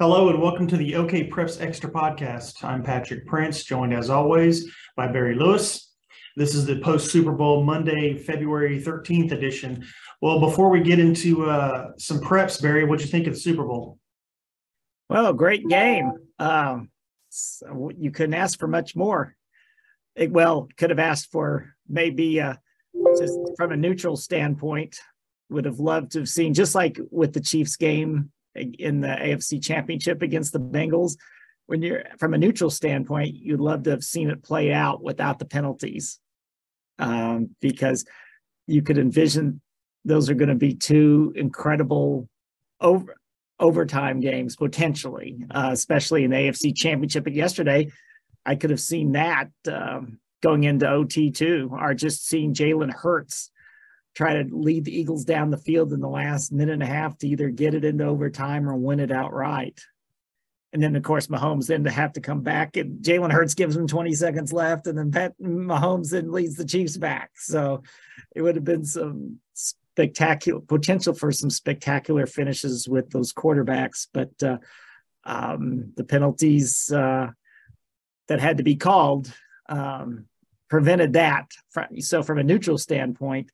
Hello and welcome to the OK Preps Extra podcast. I'm Patrick Prince, joined as always by Barry Lewis. This is the post Super Bowl Monday, February 13th edition. Well, before we get into uh, some preps, Barry, what do you think of the Super Bowl? Well, great game. Um, so you couldn't ask for much more. It, well, could have asked for maybe uh, just from a neutral standpoint, would have loved to have seen, just like with the Chiefs game in the AFC Championship against the Bengals. When you're from a neutral standpoint, you'd love to have seen it play out without the penalties, um, because you could envision those are going to be two incredible over overtime games potentially, uh, especially in the AFC Championship. But yesterday, I could have seen that um, going into OT two, or just seeing Jalen Hurts try to lead the Eagles down the field in the last minute and a half to either get it into overtime or win it outright. And then, of course, Mahomes then to have to come back, and Jalen Hurts gives him 20 seconds left, and then Pat Mahomes then leads the Chiefs back. So it would have been some spectacular potential for some spectacular finishes with those quarterbacks, but uh, um, the penalties uh, that had to be called um, prevented that. So, from a neutral standpoint,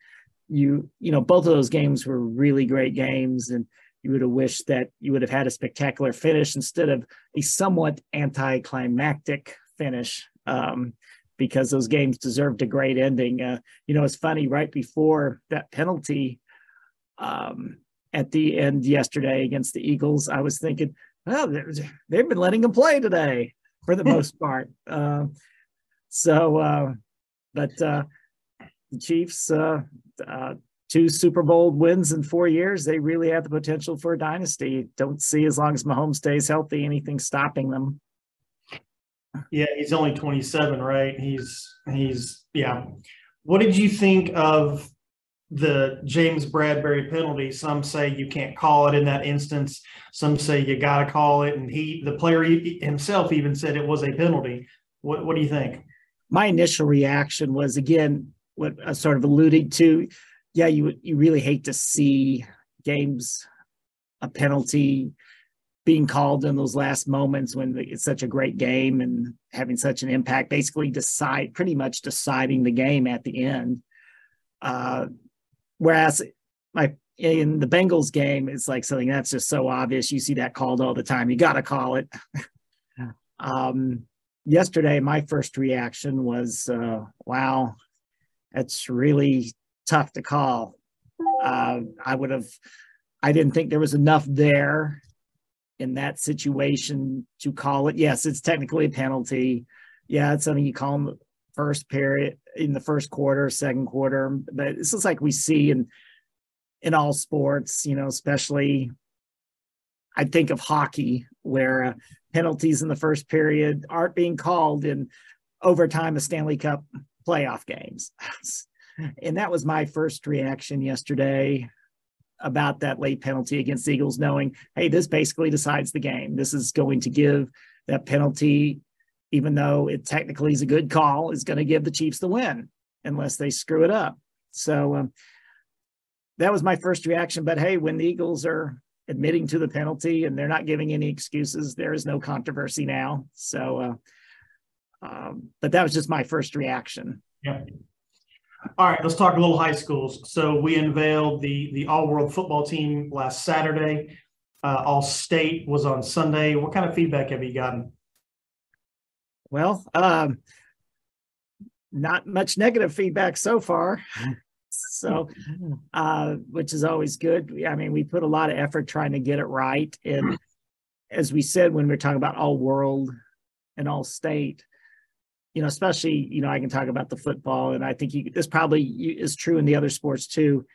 you you know both of those games were really great games and you would have wished that you would have had a spectacular finish instead of a somewhat anticlimactic finish um, because those games deserved a great ending. Uh, you know, it's funny, right before that penalty um, at the end yesterday against the Eagles, I was thinking, well, they've been letting them play today for the most part. Uh, so, uh, but uh, Chiefs, uh, uh, two Super Bowl wins in four years, they really have the potential for a dynasty. Don't see as long as Mahomes stays healthy, anything stopping them. Yeah, he's only 27, right? He's he's yeah. What did you think of the James Bradberry penalty? Some say you can't call it in that instance. Some say you got to call it, and he, the player himself, even said it was a penalty. What What do you think? My initial reaction was again what I sort of alluded to. Yeah, you you really hate to see games a penalty being called in those last moments when it's such a great game and having such an impact, basically decide pretty much deciding the game at the end. Uh, whereas my in the Bengals game, it's like something that's just so obvious. You see that called all the time. You got to call it. um, yesterday, my first reaction was, uh, "Wow, it's really tough to call. Uh, I would have, I didn't think there was enough there in that situation to call it. Yes, it's technically a penalty. Yeah, it's something you call in the first period, in the first quarter, second quarter. But this is like we see in in all sports, you know, especially I think of hockey where uh, penalties in the first period aren't being called in overtime of Stanley Cup playoff games. and that was my first reaction yesterday about that late penalty against Eagles, knowing, hey, this basically decides the game. This is going to give that penalty, even though it technically is a good call, is going to give the Chiefs the win unless they screw it up. So um, that was my first reaction. But hey, when the Eagles are admitting to the penalty and they're not giving any excuses, there is no controversy now. So uh, um, but that was just my first reaction. Yeah. All right, let's talk a little high schools. So we unveiled the the all world football team last Saturday. Uh, all state was on Sunday. What kind of feedback have you gotten? Well, um, not much negative feedback so far. So, uh, which is always good. I mean, we put a lot of effort trying to get it right. And as we said when we are talking about all world and all state, you know, especially, you know, I can talk about the football, and I think you, this probably is true in the other sports too.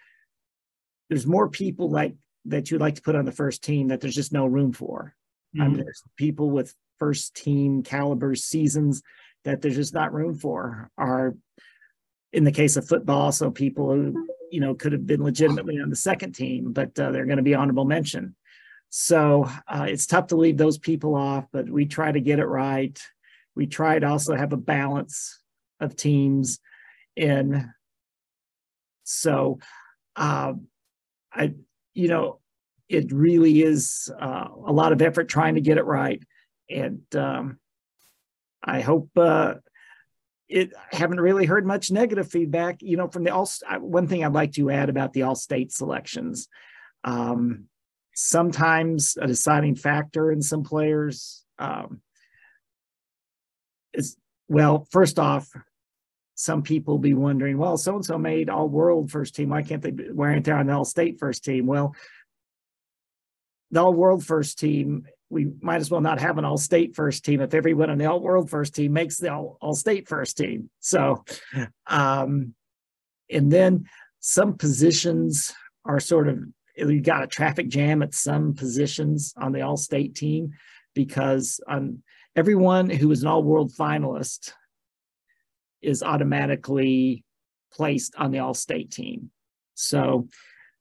There's more people like that you'd like to put on the first team that there's just no room for. Mm-hmm. I mean, mm-hmm. there's people with first team caliber seasons that there's just not room for. Are in the case of football, so people who you know could have been legitimately on the second team, but uh, they're going to be honorable mention. So uh, it's tough to leave those people off, but we try to get it right we try to also have a balance of teams in so uh, i you know it really is uh, a lot of effort trying to get it right. And um, I hope uh, it haven't really heard much negative feedback. You know, from the all. One thing I'd like to add about the all state selections. Um, sometimes a deciding factor in some players um, is well. First off, some people be wondering, well, so and so made all world first team. Why can't they? Why aren't they on the all state first team? Well, the all world first team we might as well not have an all state first team if everyone on the all world first team makes the all, all state first team. So, um, and then some positions are sort of, you got a traffic jam at some positions on the all state team because um, everyone who is an all world finalist is automatically placed on the all state team. So,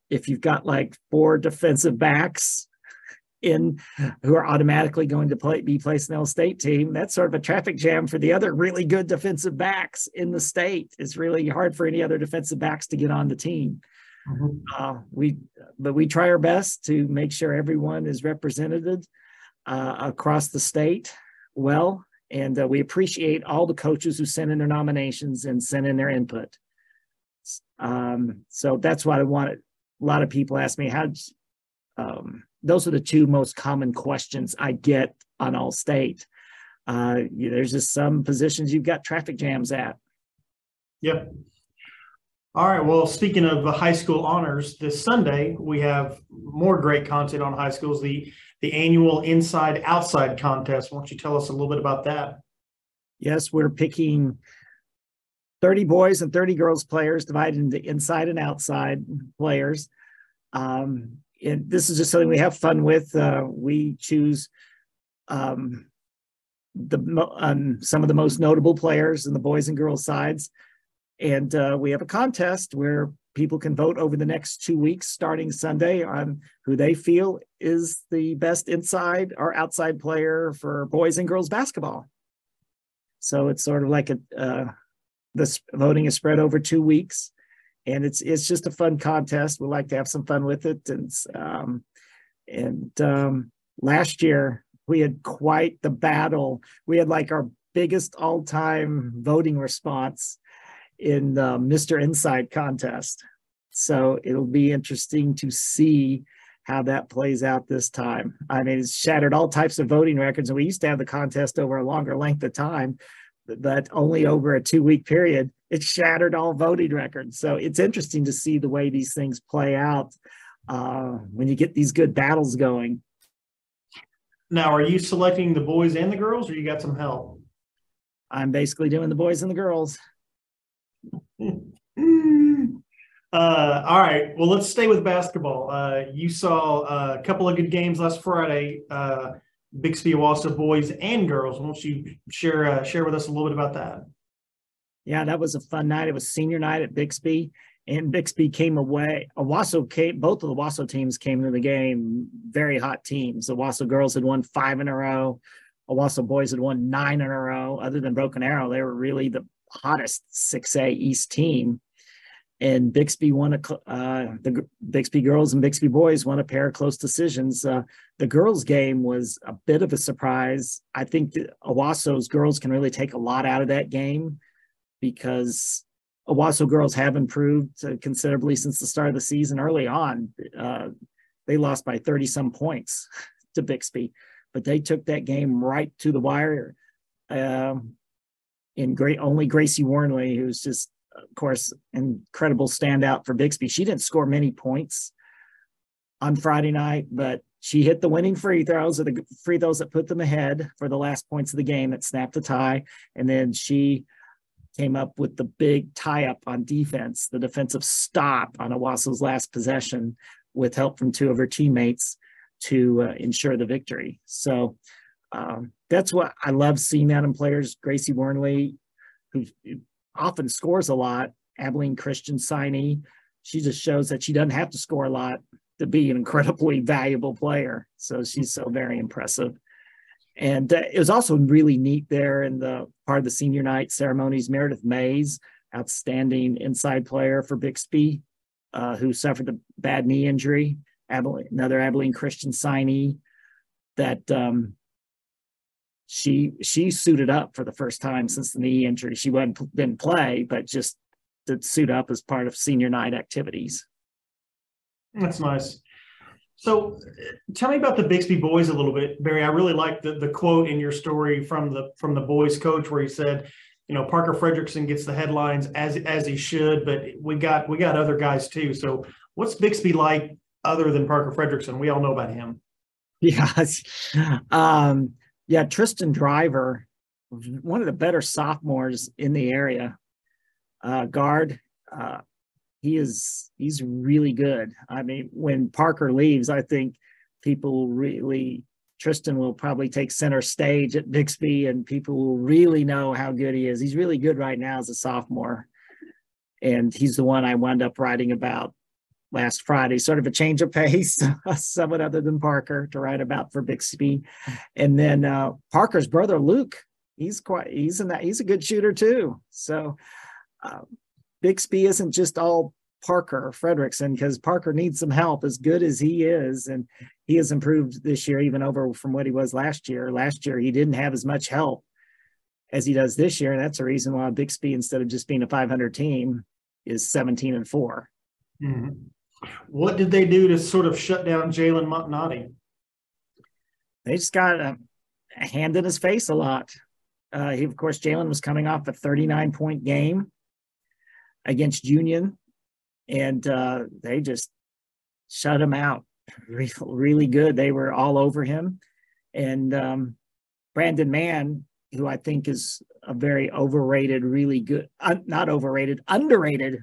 if you've got like four defensive backs in who are automatically going to play, be placed in the all state team. That's sort of a traffic jam for the other really good defensive backs in the state. It's really hard for any other defensive backs to get on the team. Mm-hmm. Uh, we, but we try our best to make sure everyone is represented uh, across the state well, and uh, we appreciate all the coaches who sent in their nominations and sent in their input. Um, so that's what I wanted. A lot of people ask me how. Um, those are the two most common questions I get on All State. Uh, there's just some positions you've got traffic jams at. Yep. All right. Well, speaking of the high school honors, this Sunday we have more great content on high schools. The the annual Inside Outside contest. Why don't you tell us a little bit about that? Yes, we're picking 30 boys and 30 girls players divided into inside and outside players. Um, and this is just something we have fun with. Uh, we choose um, the um, some of the most notable players in the boys and girls sides, and uh, we have a contest where people can vote over the next two weeks, starting Sunday, on who they feel is the best inside or outside player for boys and girls basketball. So it's sort of like a uh, this voting is spread over two weeks and it's it's just a fun contest. We like to have some fun with it, and um, and um, last year we had quite the battle. We had like our biggest all-time voting response in the Mr. Inside contest. So it'll be interesting to see how that plays out this time. I mean, it's shattered all types of voting records, and we used to have the contest over a longer length of time, but only over a two-week period it shattered all voting records. So it's interesting to see the way these things play out uh, when you get these good battles going. Now, are you selecting the boys and the girls, or you got some help? I'm basically doing the boys and the girls. uh, all right. Well, let's stay with basketball. Uh, you saw a couple of good games last Friday. Uh, Bixby Owasso boys and girls. Why don't you share uh, share with us a little bit about that? yeah, that was a fun night. It was senior night at Bixby, and Bixby came away. Owasso came. Both of the Owasso teams came to the game. Very hot teams. The Owasso girls had won five in a row. Owasso boys had won nine in a row. Other than Broken Arrow, they were really the hottest 6A East team. And Bixby won a uh, the Bixby girls and Bixby boys won a pair of close decisions. Uh, the girls' game was a bit of a surprise. I think Owasso's girls can really take a lot out of that game because Owasso girls have improved considerably since the start of the season. Early on, uh, they lost by 30 some points to Bixby, but they took that game right to the wire. Um, in great, only Gracie Warnley, who's just, of course, incredible standout for Bixby. She didn't score many points on Friday night, but she hit the winning free throws, or the free throws that put them ahead for the last points of the game that snapped the tie. And then she came up with the big tie up on defense, the defensive stop on Owasso's last possession with help from two of her teammates to uh, ensure the victory. So um, that's what I love seeing out in players. Gracie Warnley, who often scores a lot, Abilene Christian signee. She just shows that she doesn't have to score a lot to be an incredibly valuable player. So she's so very impressive. And uh, it was also really neat there in the part of the senior night ceremonies. Meredith Mays, outstanding inside player for Bixby, uh, who suffered a bad knee injury. Abilene, another Abilene Christian signee that um, she she suited up for the first time since the knee injury. She wasn't didn't play, but just did suit up as part of senior night activities. That's nice. So tell me about the Bixby boys a little bit, Barry. I really like the, the quote in your story from the from the boys coach where he said, you know, Parker Friedrichsen gets the headlines as as he should, but we got we got other guys too. So what's Bixby like other than Parker Friedrichsen? We all know about him. Yes. Um, yeah, Tristan Driver, one of the better sophomores in the area. Uh, guard, uh, he is he's really good. I mean, when Parker leaves, I think people really Tristan will probably take center stage at Bixby, and people will really know how good he is. He's really good right now as a sophomore, and he's the one I wound up writing about last Friday. Sort of a change of pace, someone other than Parker to write about for Bixby, and then uh, Parker's brother Luke. He's quite he's in that he's a good shooter too. So uh, Bixby isn't just all Parker Friedrichsen because Parker needs some help as good as he is. And he has improved this year, even over from what he was last year. Last year, he didn't have as much help as he does this year. And that's the reason why Bixby, instead of just being a 500 team, is 17 and 4. Mm-hmm. What did they do to sort of shut down Jalen Montonati? They just got a, a, hand in his face a lot. Uh, he, of course, Jalen was coming off a 39 point game against Union, and uh, they just shut him out. Really, really good. They were all over him, and um, Brandon Mann, who I think is a very overrated, really good, uh, not overrated, underrated,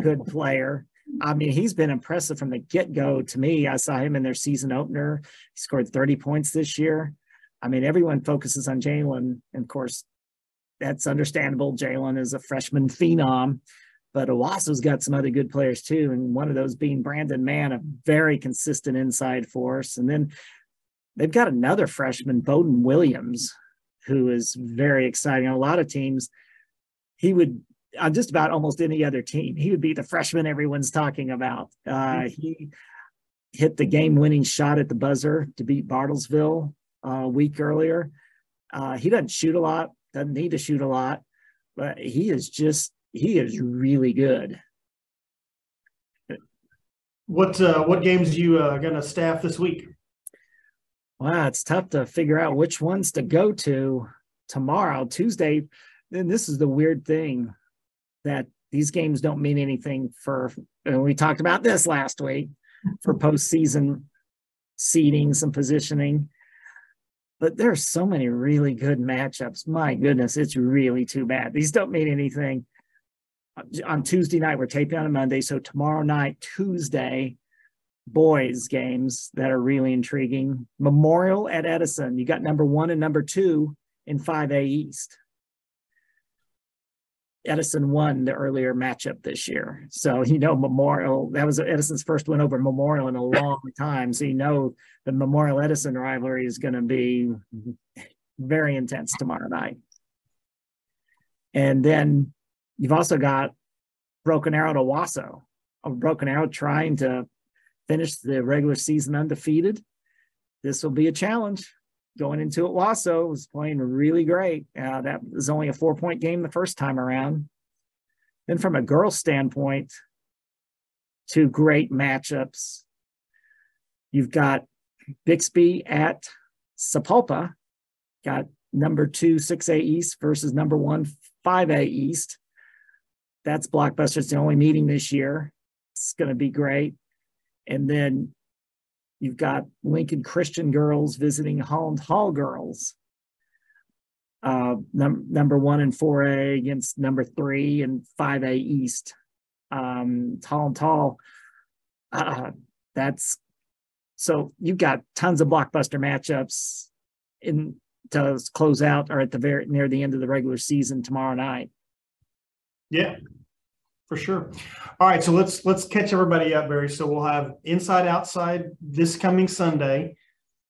good player. I mean, he's been impressive from the get go to me. I saw him in their season opener. He scored 30 points this year. I mean, everyone focuses on Jalen. And of course, that's understandable. Jalen is a freshman phenom, but Owasso's got some other good players too. And one of those being Brandon Mann, a very consistent inside force. And then they've got another freshman, Bowden Williams, who is very exciting. A lot of teams, he would on just about almost any other team, he would be the freshman everyone's talking about. Uh, he hit the game-winning shot at the buzzer to beat Bartlesville uh, a week earlier. Uh, he doesn't shoot a lot, doesn't need to shoot a lot, but he is just he is really good. What uh, what games are you uh, going to staff this week? Wow, it's tough to figure out which ones to go to tomorrow, Tuesday. Then this is the weird thing that these games don't mean anything for. And we talked about this last week for postseason seedings and positioning but there are so many really good matchups. My goodness, it's really too bad. These don't mean anything. On Tuesday night, we're taping on a Monday. So tomorrow night, Tuesday, boys games that are really intriguing. Memorial at Edison. You got number one and number two in 5A East. Edison won the earlier matchup this year. So, you know, Memorial, that was Edison's first win over Memorial in a long time. So, you know, the Memorial Edison rivalry is going to be very intense tomorrow night. And then you've also got Broken Arrow to Owasso. Oh, Broken Arrow trying to finish the regular season undefeated. This will be a challenge going into it, Owasso was playing really great. Uh, that was only a four point game the first time around. Then, from a girl standpoint, two great matchups. You've got Bixby at Sapulpa, got number two 6A East versus number one 5A East. That's Blockbuster. It's the only meeting this year. It's going to be great. And then You've got Lincoln Christian girls visiting Holland Hall girls. Uh, num- number one and 4A against number three and 5A East. Um, and tall. Uh, that's so you've got tons of blockbuster matchups in to close out or at the very near the end of the regular season tomorrow night. Yeah, for sure. All right, so let's let's catch everybody up, Barry. So we'll have inside outside this coming Sunday.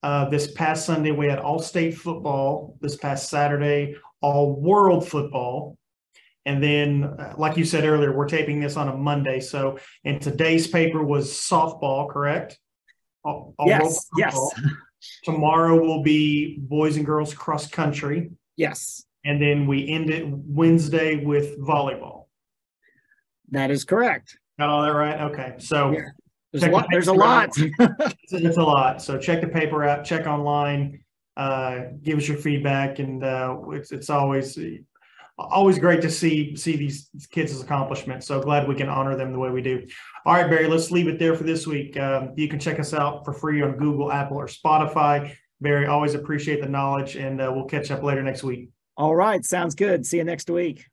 Uh, this past Sunday we had all state football. This past Saturday, all world football, And then, uh, like you said earlier, we're taping this on a Monday. So, and today's paper was softball, correct? All- all Yes, yes. Tomorrow will be boys and girls cross country. Yes, And then we end it Wednesday with volleyball. That is correct. Got all that right? Okay. So Yeah. There's a Check the lot. There's a lot. it's, it's a lot. So check the paper out, check online, uh, give us your feedback. And, uh, it's, it's always, always great to see, see these kids' accomplishments. So glad we can honor them the way we do. All right, Barry, let's leave it there for this week. Um, you can check us out for free on Google, Apple, or Spotify. Barry, always appreciate the knowledge and, uh, we'll catch up later next week. All right. Sounds good. See you next week.